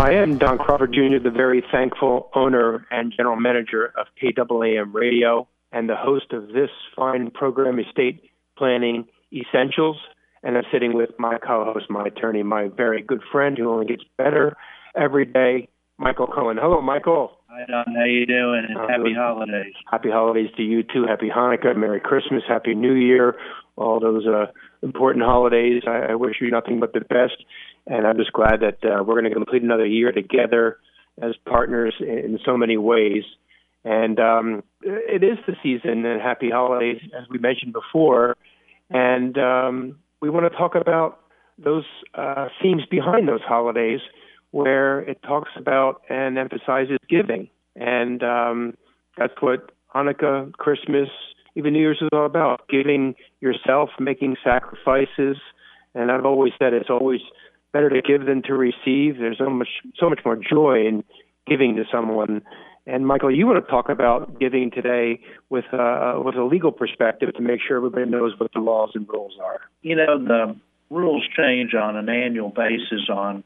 I am Don Crawford Jr., the very thankful owner and general manager of KAAM Radio and the host of this fine program, Estate Planning Essentials. And I'm sitting with my co-host, my attorney, my very good friend who only gets better every day, Michael Cohen. Hello, Michael. Hi Don, how you doing? And happy good. holidays. Happy holidays to you too. Happy Hanukkah, Merry Christmas, Happy New Year, all those uh, important holidays. I, I wish you nothing but the best, and I'm just glad that uh, we're going to complete another year together as partners in, in so many ways. And um, it is the season, and happy holidays, as we mentioned before. And um, we want to talk about those uh, themes behind those holidays, where it talks about and emphasizes giving. And um, that's what Hanukkah, Christmas, even New Year's is all about giving yourself, making sacrifices. And I've always said it's always better to give than to receive. There's so much, so much more joy in giving to someone. And Michael, you want to talk about giving today with uh, with a legal perspective to make sure everybody knows what the laws and rules are. You know, the rules change on an annual basis on,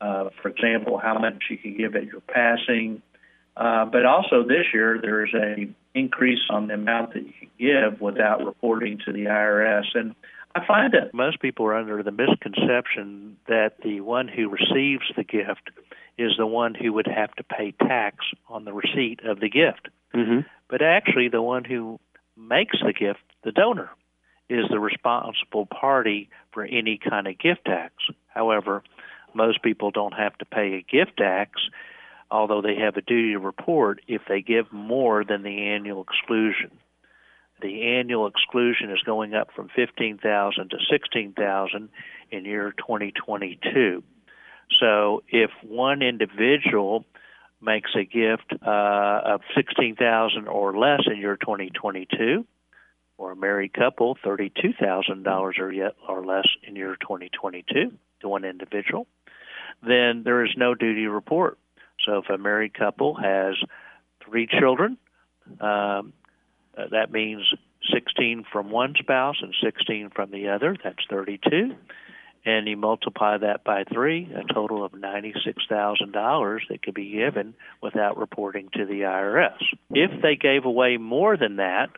uh, for example, how much you can give at your passing. Uh, but also this year, there's a increase on the amount that you can give without reporting to the IRS. And I find that most people are under the misconception that the one who receives the gift is the one who would have to pay tax on the receipt of the gift. Mm-hmm. But actually, the one who makes the gift, the donor, is the responsible party for any kind of gift tax. However, most people don't have to pay a gift tax, although they have a duty to report if they give more than the annual exclusion. The annual exclusion is going up from 15,000 to 16,000 in year 2022. So if one individual makes a gift uh, of 16,000 or less in year 2022, or a married couple $32,000 or yet or less in year 2022 to one individual, then there is no duty report. So if a married couple has three children, um, uh, that means 16 from one spouse and 16 from the other. That's 32 and you multiply that by three, a total of $96,000 that could be given without reporting to the IRS. If they gave away more than that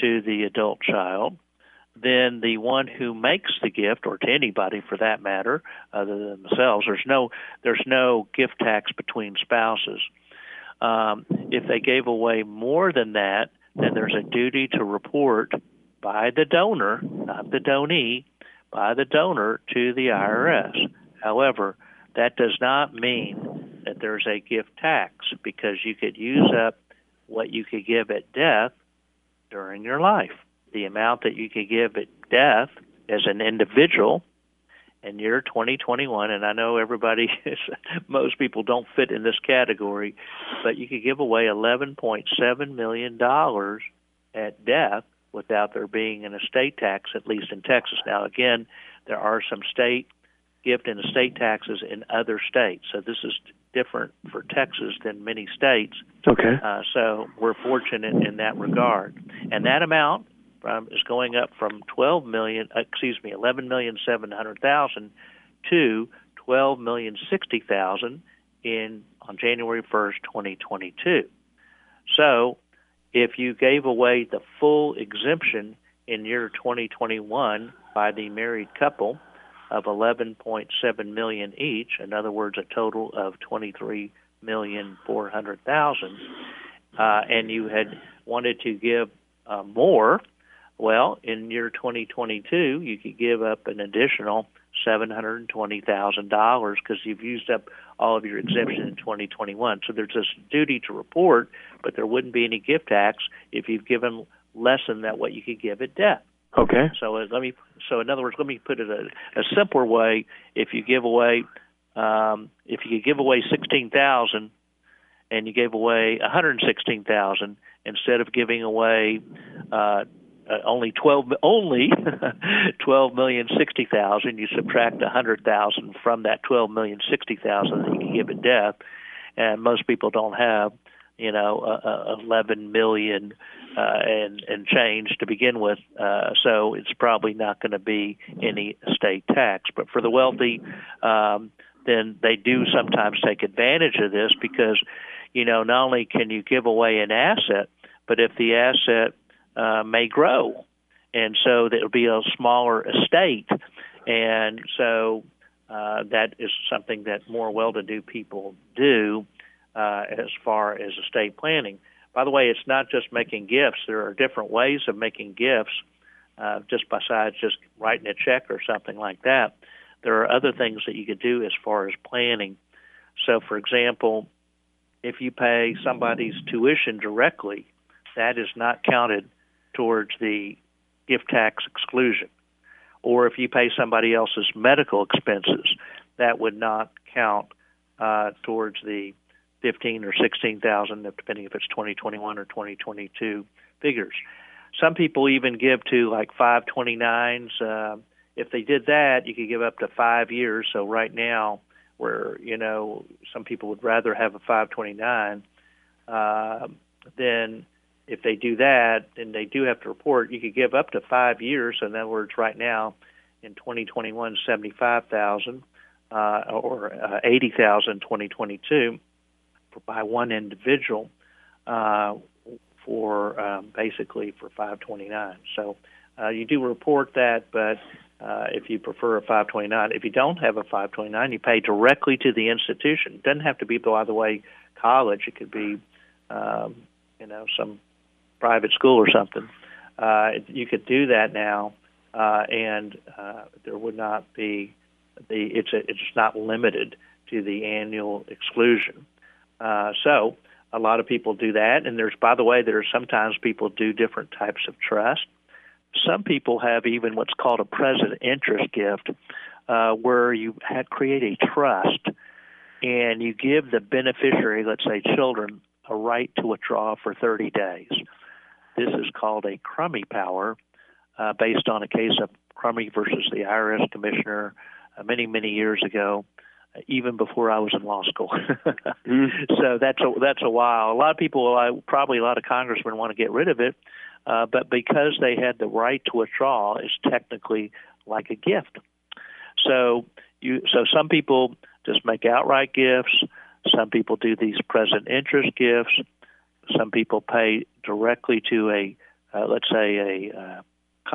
to the adult child, then the one who makes the gift, or to anybody for that matter, other than themselves, there's no there's no gift tax between spouses. Um, if they gave away more than that, then there's a duty to report by the donor, not the donee, by the donor to the IRS. However, that does not mean that there's a gift tax because you could use up what you could give at death during your life. The amount that you could give at death as an individual in year 2021, and I know everybody, is, most people don't fit in this category, but you could give away $11.7 million at death without there being an estate tax, at least in Texas. Now, again, there are some state gift and estate taxes in other states, so this is different for Texas than many states. Okay. Uh, so we're fortunate in that regard, and that amount from, is going up from 12 million, uh, excuse me, 11 million 700 thousand to 12 million 60 thousand in on January 1st, 2022. So if you gave away the full exemption in year 2021 by the married couple of 11.7 million each, in other words, a total of 23 million 400 thousand, uh, and you had wanted to give uh, more, well, in year 2022, you could give up an additional $720,000 because you've used up all of your exemption in 2021. So there's this duty to report, but there wouldn't be any gift tax if you've given less than that what you could give at death. Okay. So uh, let me. So in other words, let me put it a, a simpler way. If you give away, um, if you could give away sixteen thousand, and you gave away one hundred sixteen thousand instead of giving away uh, uh, only twelve only twelve million sixty thousand. You subtract a hundred thousand from that twelve million sixty thousand that you can give at death, and most people don't have you know uh, uh, eleven million uh, and and change to begin with. Uh, so it's probably not going to be any estate tax. But for the wealthy, um, then they do sometimes take advantage of this because you know not only can you give away an asset, but if the asset uh, may grow, and so there will be a smaller estate, and so uh, that is something that more well-to-do people do uh, as far as estate planning. By the way, it's not just making gifts. There are different ways of making gifts, uh, just besides just writing a check or something like that. There are other things that you could do as far as planning. So, for example, if you pay somebody's tuition directly, that is not counted towards the gift tax exclusion. Or if you pay somebody else's medical expenses, that would not count uh, towards the fifteen or sixteen thousand, depending if it's 2021 or 2022 figures. Some people even give to like 529s. Uh, if they did that, you could give up to five years. So right now, where you know some people would rather have a 529, uh, then if they do that, then they do have to report. You could give up to five years. In other words, right now, in 2021, 75,000 uh, or uh, 80,000 in 2022 by one individual uh, for um, basically for 529. So uh, you do report that, but uh, if you prefer a 529, if you don't have a 529, you pay directly to the institution. It doesn't have to be, by the way, college. It could be, um, you know, some private school or something, uh, you could do that now, uh, and uh, there would not be the it's a, it's not limited to the annual exclusion. Uh, so a lot of people do that, and there's by the way there are sometimes people do different types of trust. Some people have even what's called a present interest gift, uh, where you create a trust and you give the beneficiary, let's say children, a right to withdraw for 30 days. This is called a Crummey power, uh, based on a case of Crummey versus the IRS commissioner uh, many, many years ago, uh, even before I was in law school. mm. So that's a that's a while. A lot of people, uh, probably a lot of congressmen, want to get rid of it, uh, but because they had the right to withdraw, it's technically like a gift. So you, so some people just make outright gifts. Some people do these present interest gifts. Some people pay directly to a, uh, let's say, a uh,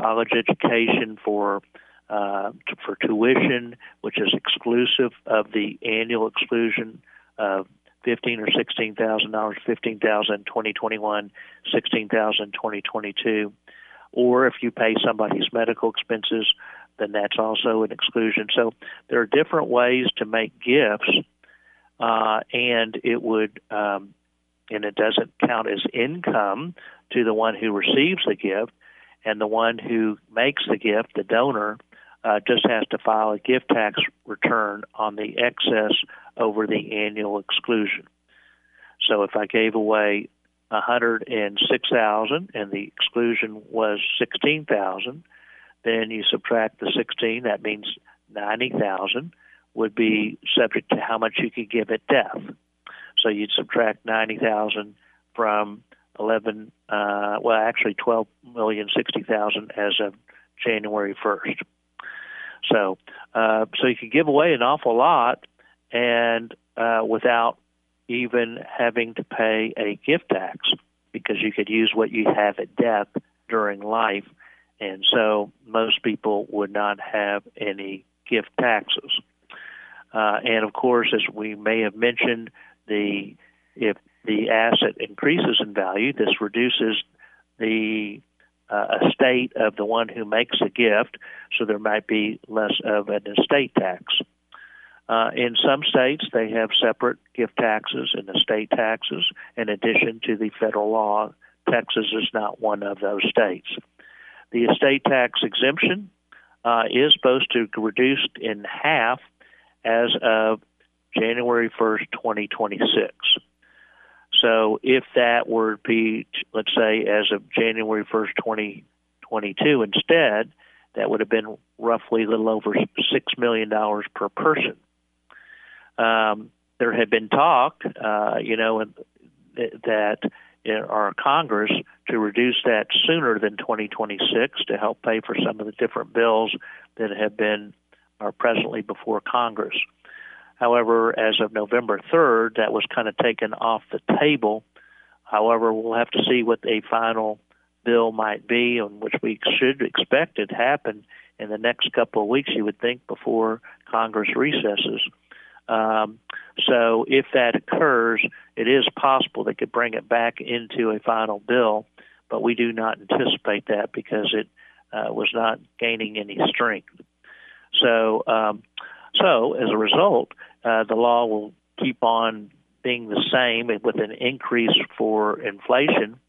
college education for uh, t- for tuition, which is exclusive of the annual exclusion of fifteen or sixteen thousand dollars, fifteen thousand twenty twenty one, sixteen thousand twenty twenty two, or if you pay somebody's medical expenses, then that's also an exclusion. So there are different ways to make gifts, uh, and it would um, and it doesn't count as income to the one who receives the gift, and the one who makes the gift, the donor, uh, just has to file a gift tax return on the excess over the annual exclusion. So if I gave away a hundred and the exclusion was sixteen thousand, then you subtract the sixteen. That means ninety thousand would be subject to how much you could give at death. So you'd subtract ninety thousand from eleven, uh, well, actually twelve million sixty thousand as of January first. So, uh, so you could give away an awful lot, and uh, without even having to pay a gift tax, because you could use what you have at death during life, and so most people would not have any gift taxes. Uh, and of course, as we may have mentioned, the if the asset increases in value, this reduces the uh, estate of the one who makes a gift, so there might be less of an estate tax. Uh, in some states, they have separate gift taxes and estate taxes in addition to the federal law. Texas is not one of those states. The estate tax exemption uh, is supposed to be reduced in half as of January 1st, 2026. So if that were to be, let's say, as of January 1st, 2022 instead, that would have been roughly a little over $6 million per person. Um, there had been talk, uh, you know, that in our Congress to reduce that sooner than 2026 to help pay for some of the different bills that have been are presently before Congress. However, as of November 3rd, that was kind of taken off the table. However, we'll have to see what a final bill might be, on which we should expect it happen in the next couple of weeks, you would think, before Congress recesses. Um, so, if that occurs, it is possible they could bring it back into a final bill, but we do not anticipate that because it uh, was not gaining any strength. So, um, so as a result, uh, the law will keep on being the same with an increase for inflation.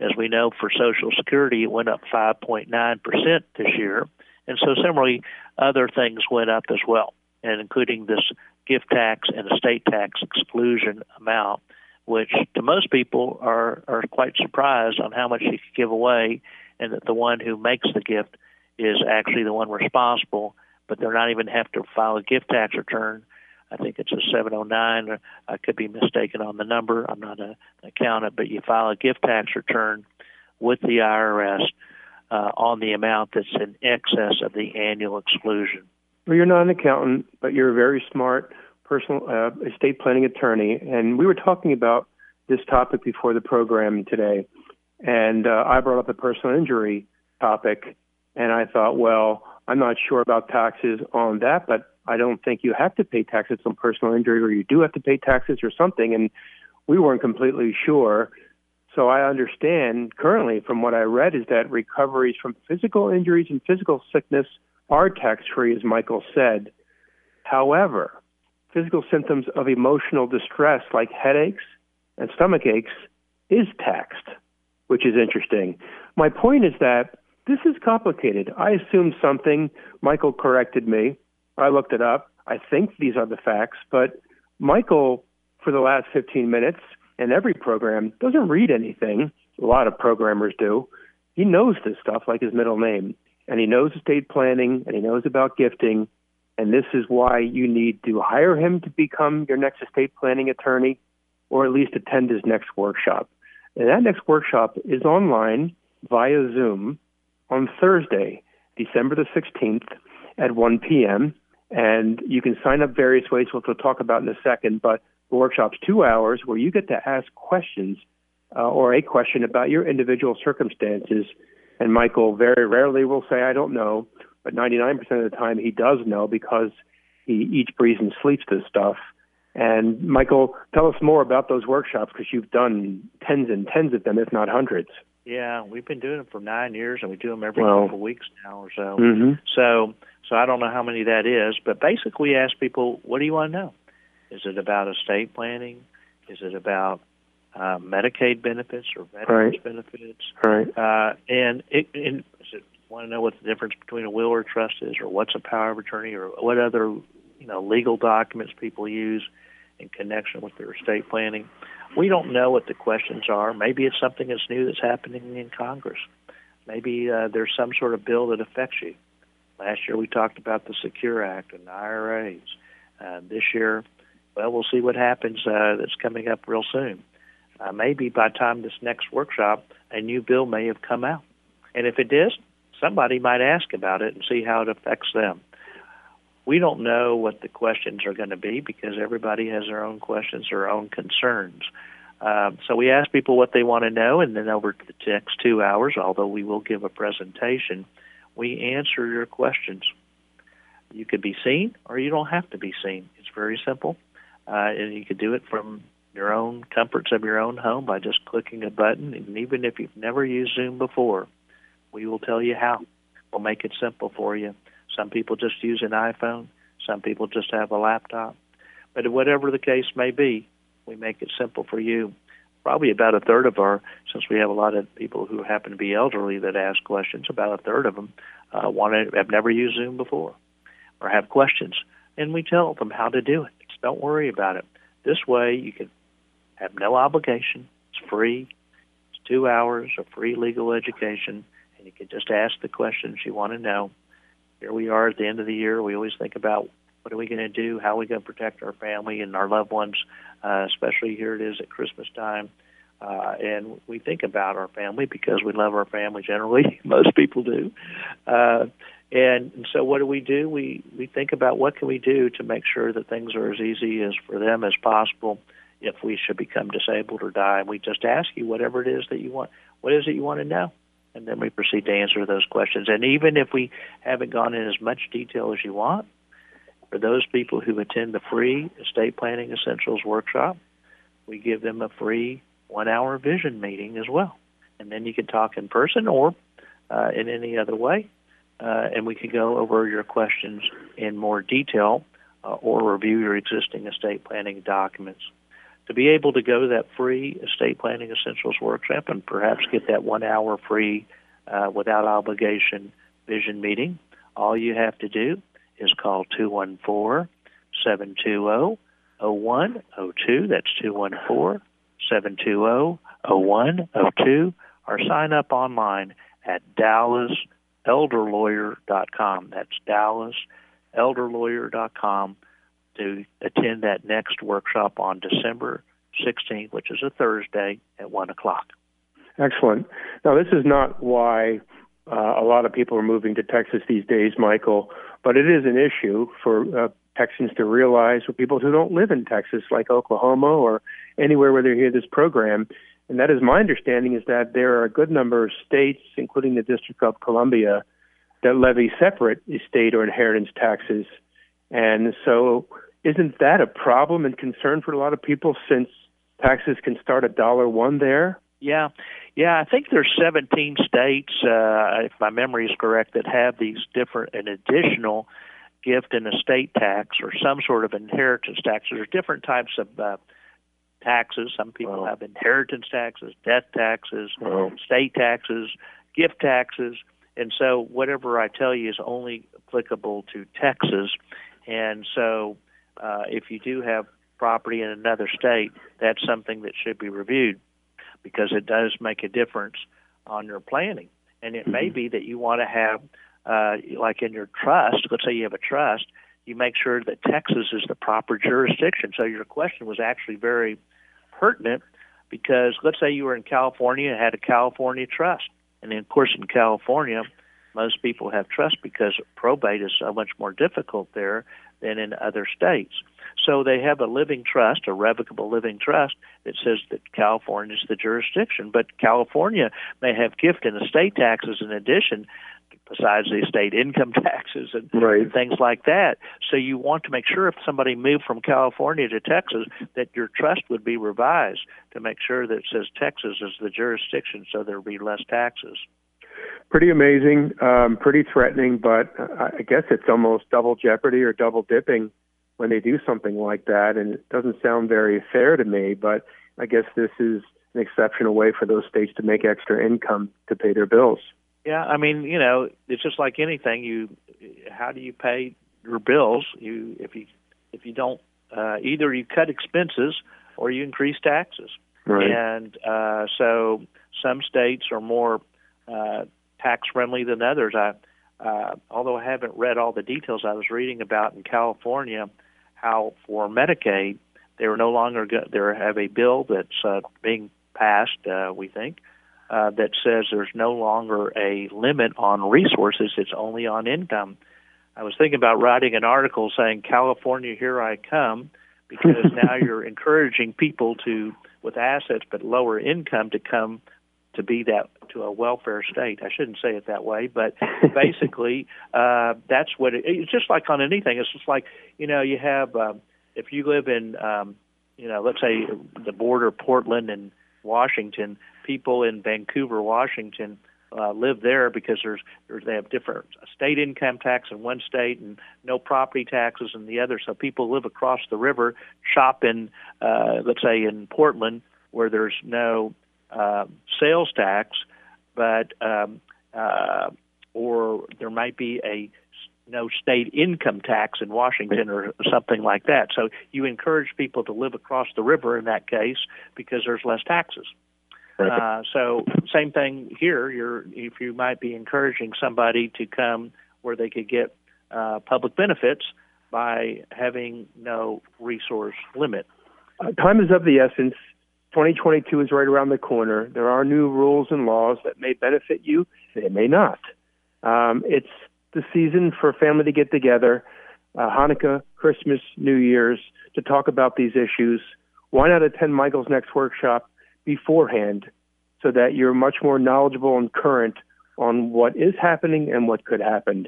As we know, for Social Security, it went up 5.9% this year. And so, similarly, other things went up as well, and including this gift tax and estate tax exclusion amount, which to most people are, are quite surprised on how much you could give away, and that the one who makes the gift is actually the one responsible, but they're not even have to file a gift tax return I think it's a 709. I could be mistaken on the number. I'm not a, an accountant, but you file a gift tax return with the IRS uh, on the amount that's in excess of the annual exclusion. Well, you're not an accountant, but you're a very smart personal uh, estate planning attorney, and we were talking about this topic before the program today, and uh, I brought up the personal injury topic, and I thought, well, I'm not sure about taxes on that, but I don't think you have to pay taxes on personal injury, or you do have to pay taxes or something. And we weren't completely sure. So I understand currently from what I read is that recoveries from physical injuries and physical sickness are tax free, as Michael said. However, physical symptoms of emotional distress like headaches and stomach aches is taxed, which is interesting. My point is that this is complicated. I assumed something. Michael corrected me. I looked it up. I think these are the facts, but Michael, for the last 15 minutes in every program, doesn't read anything. A lot of programmers do. He knows this stuff like his middle name, and he knows estate planning, and he knows about gifting, and this is why you need to hire him to become your next estate planning attorney, or at least attend his next workshop. And that next workshop is online via Zoom on Thursday, December the 16th at 1 p.m. And you can sign up various ways, which we'll talk about in a second. But the workshop's two hours where you get to ask questions uh, or a question about your individual circumstances. And Michael very rarely will say, I don't know, but 99% of the time he does know because he eats, breathes, and sleeps this stuff. And Michael, tell us more about those workshops because you've done tens and tens of them, if not hundreds. Yeah, we've been doing them for nine years, and we do them every well, couple of weeks now or so. Mm-hmm. So, so I don't know how many that is, but basically, we ask people, "What do you want to know? Is it about estate planning? Is it about uh, Medicaid benefits or veterans right. benefits? Right. Uh, and it, and is it want to know what the difference between a will or a trust is, or what's a power of attorney, or what other you know legal documents people use in connection with their estate planning? We don't know what the questions are. Maybe it's something that's new that's happening in Congress. Maybe uh, there's some sort of bill that affects you. Last year we talked about the Secure Act and IRAs. Uh, this year, well, we'll see what happens. Uh, that's coming up real soon. Uh, maybe by the time this next workshop, a new bill may have come out. And if it does, somebody might ask about it and see how it affects them. We don't know what the questions are going to be because everybody has their own questions, their own concerns. Uh, so we ask people what they want to know, and then over the next two hours, although we will give a presentation, we answer your questions. You could be seen, or you don't have to be seen. It's very simple, uh, and you could do it from your own comforts of your own home by just clicking a button. And even if you've never used Zoom before, we will tell you how. We'll make it simple for you. Some people just use an iPhone. Some people just have a laptop. But whatever the case may be, we make it simple for you. Probably about a third of our, since we have a lot of people who happen to be elderly that ask questions, about a third of them uh, want to have never used Zoom before or have questions, and we tell them how to do it. Just don't worry about it. This way, you can have no obligation. It's free. It's two hours of free legal education, and you can just ask the questions you want to know. Here we are at the end of the year. We always think about what are we going to do? How are we going to protect our family and our loved ones? Uh, especially here it is at Christmas time. Uh, and we think about our family because we love our family generally. Most people do. Uh, and, and so what do we do? We we think about what can we do to make sure that things are as easy as for them as possible if we should become disabled or die. And we just ask you whatever it is that you want. What is it you want to know? And then we proceed to answer those questions. And even if we haven't gone in as much detail as you want, for those people who attend the free estate planning essentials workshop, we give them a free one hour vision meeting as well. And then you can talk in person or uh, in any other way uh, and we can go over your questions in more detail uh, or review your existing estate planning documents. To be able to go to that free estate planning essentials workshop and perhaps get that one hour free uh, without obligation vision meeting, all you have to do is call 214 720 0102. That's 214 720 0102 or sign up online at DallasElderLawyer.com. That's Dallas elderlawyer.com to attend that next workshop on December 16th, which is a Thursday at 1 o'clock. Excellent. Now, this is not why uh, a lot of people are moving to Texas these days, Michael, but it is an issue for uh, Texans to realize, for people who don't live in Texas, like Oklahoma or anywhere where they hear this program, and that is my understanding is that there are a good number of states, including the District of Columbia, that levy separate estate or inheritance taxes. And so, isn't that a problem and concern for a lot of people since taxes can start at dollar one there? Yeah, yeah. I think there's 17 states, uh, if my memory is correct, that have these different and additional gift and estate tax or some sort of inheritance tax. There's different types of uh, taxes. Some people wow. have inheritance taxes, death taxes, wow. state taxes, gift taxes. And so whatever I tell you is only applicable to Texas. And so uh, if you do have property in another state, that's something that should be reviewed because it does make a difference on your planning. And it may mm-hmm. be that you want to have, uh, like in your trust, let's say you have a trust, you make sure that Texas is the proper jurisdiction. So your question was actually very pertinent because let's say you were in California and had a California trust. And then, of course, in California, most people have trust because probate is so much more difficult there than in other states. So they have a living trust, a revocable living trust, that says that California is the jurisdiction. But California may have gift and estate taxes in addition besides the state income taxes and, right. and things like that. So you want to make sure if somebody moved from California to Texas that your trust would be revised to make sure that it says Texas is the jurisdiction so there'll be less taxes. Pretty amazing, um, pretty threatening, but I guess it's almost double jeopardy or double dipping when they do something like that. And it doesn't sound very fair to me, but I guess this is an exceptional way for those states to make extra income to pay their bills. Yeah, I mean, you know, it's just like anything. You, how do you pay your bills? You, if you, if you don't, uh, either you cut expenses or you increase taxes. Right. And uh, so some states are more uh, tax friendly than others. I, uh, although I haven't read all the details, I was reading about in California how for Medicaid they are no longer go- they have a bill that's uh, being passed. Uh, we think uh, that says there's no longer a limit on resources, it's only on income. I was thinking about writing an article saying, California, here I come, because now you're encouraging people to, with assets but lower income, to come to be that to a welfare state. I shouldn't say it that way, but basically, uh, that's what it, it's just like on anything. It's just like you know, you have uh, if you live in um, you know, let's say the border, Portland and Washington, people in Vancouver, Washington, uh, live there because there's, there's they have different state income tax in one state and no property taxes in the other. So people live across the river, shop in, uh, let's say in Portland, where there's no uh, sales tax, but um, uh, or there might be a no state income tax in Washington or something like that. So you encourage people to live across the river in that case because there's less taxes. Uh, so same thing here. You're if you might be encouraging somebody to come where they could get uh, public benefits by having no resource limit. Uh, time is of the essence. 2022 is right around the corner. There are new rules and laws that may benefit you, they may not. Um, it's the season for family to get together, uh, Hanukkah, Christmas, New Year's, to talk about these issues. Why not attend Michael's next workshop beforehand so that you're much more knowledgeable and current on what is happening and what could happen?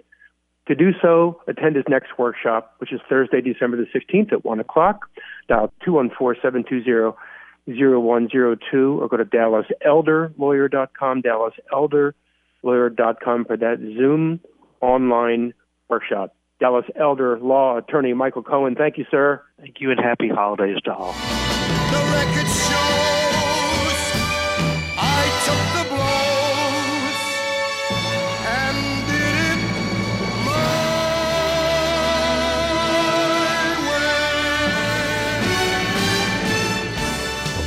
To do so, attend his next workshop, which is Thursday, December the 16th at 1 o'clock. Dial 214 720 0102 or go to DallasElderLawyer.com, DallasElderLawyer.com for that Zoom online workshop. Dallas Elder Law Attorney Michael Cohen, thank you, sir. Thank you and happy holidays to all.